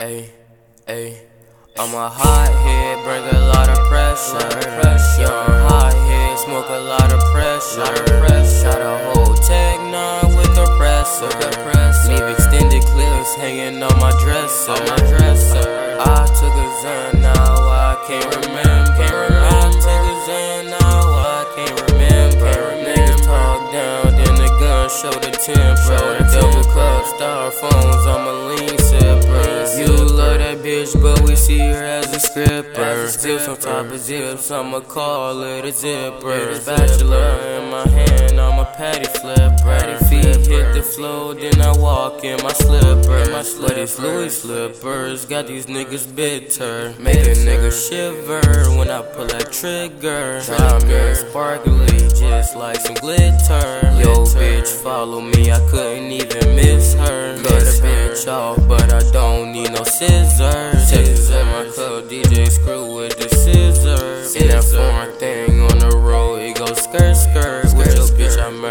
Ayy, ayy. I'm a hot head, bring a lot of pressure. pressure. Yeah, I'm hot head, smoke a lot of pressure. Shot a whole tech nine with a presser. Leave extended clips hanging on my dresser. On my dresser. I took a Xan, now I can't remember. Show the temper. Double cup styrofoams, I'm a lean sipper. You love that bitch, but we see her as a stripper. Zips on top of zips, I'ma call it a zipper. Bachelor in my hand, I'm a patty flipper. Feet floor, then I walk in my slippers. But it's Louis slippers, got these niggas bitter. Make a nigga shiver when I pull that trigger. Diamonds sparkly, just like some glitter. Yo, bitch, follow me, I couldn't even miss her. Cut a bitch off, but I don't need no scissors. Texas in my club, DJ Screw with the scissors. In that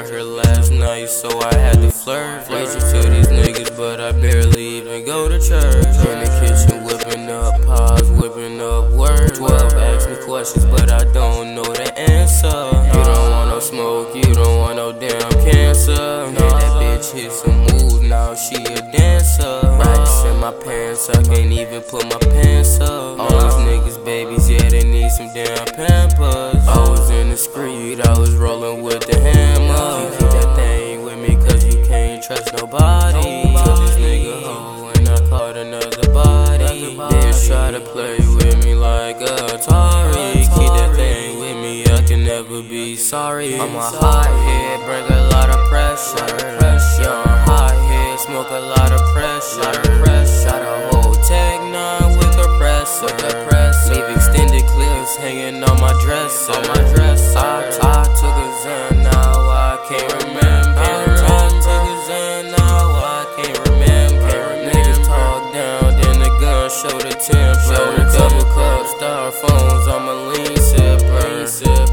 her last night, so I had to flirt. Raging to these niggas, but I barely even go to church. In the kitchen, whipping up pies, whipping up words. Twelve ask me questions, but I don't know the answer. You don't want no smoke, you don't want no damn cancer. Man, that bitch hit some moves, now she a dancer. Racks in my pants, I can't even put my pants up. All these niggas babies, yeah, they need some damn pampers. sorry. I'm a hot head, bring a lot of pressure. Young hot head, smoke a lot of pressure. Shot a whole tech nine with a compressor. Leave extended clips hanging on my dresser. On my dresser. I, I took a Xan, now I can't remember. I took a Xan, now I can't remember. Niggas talk down, then the gun show the temper. Double cup, star phones, I'm a lean sipper.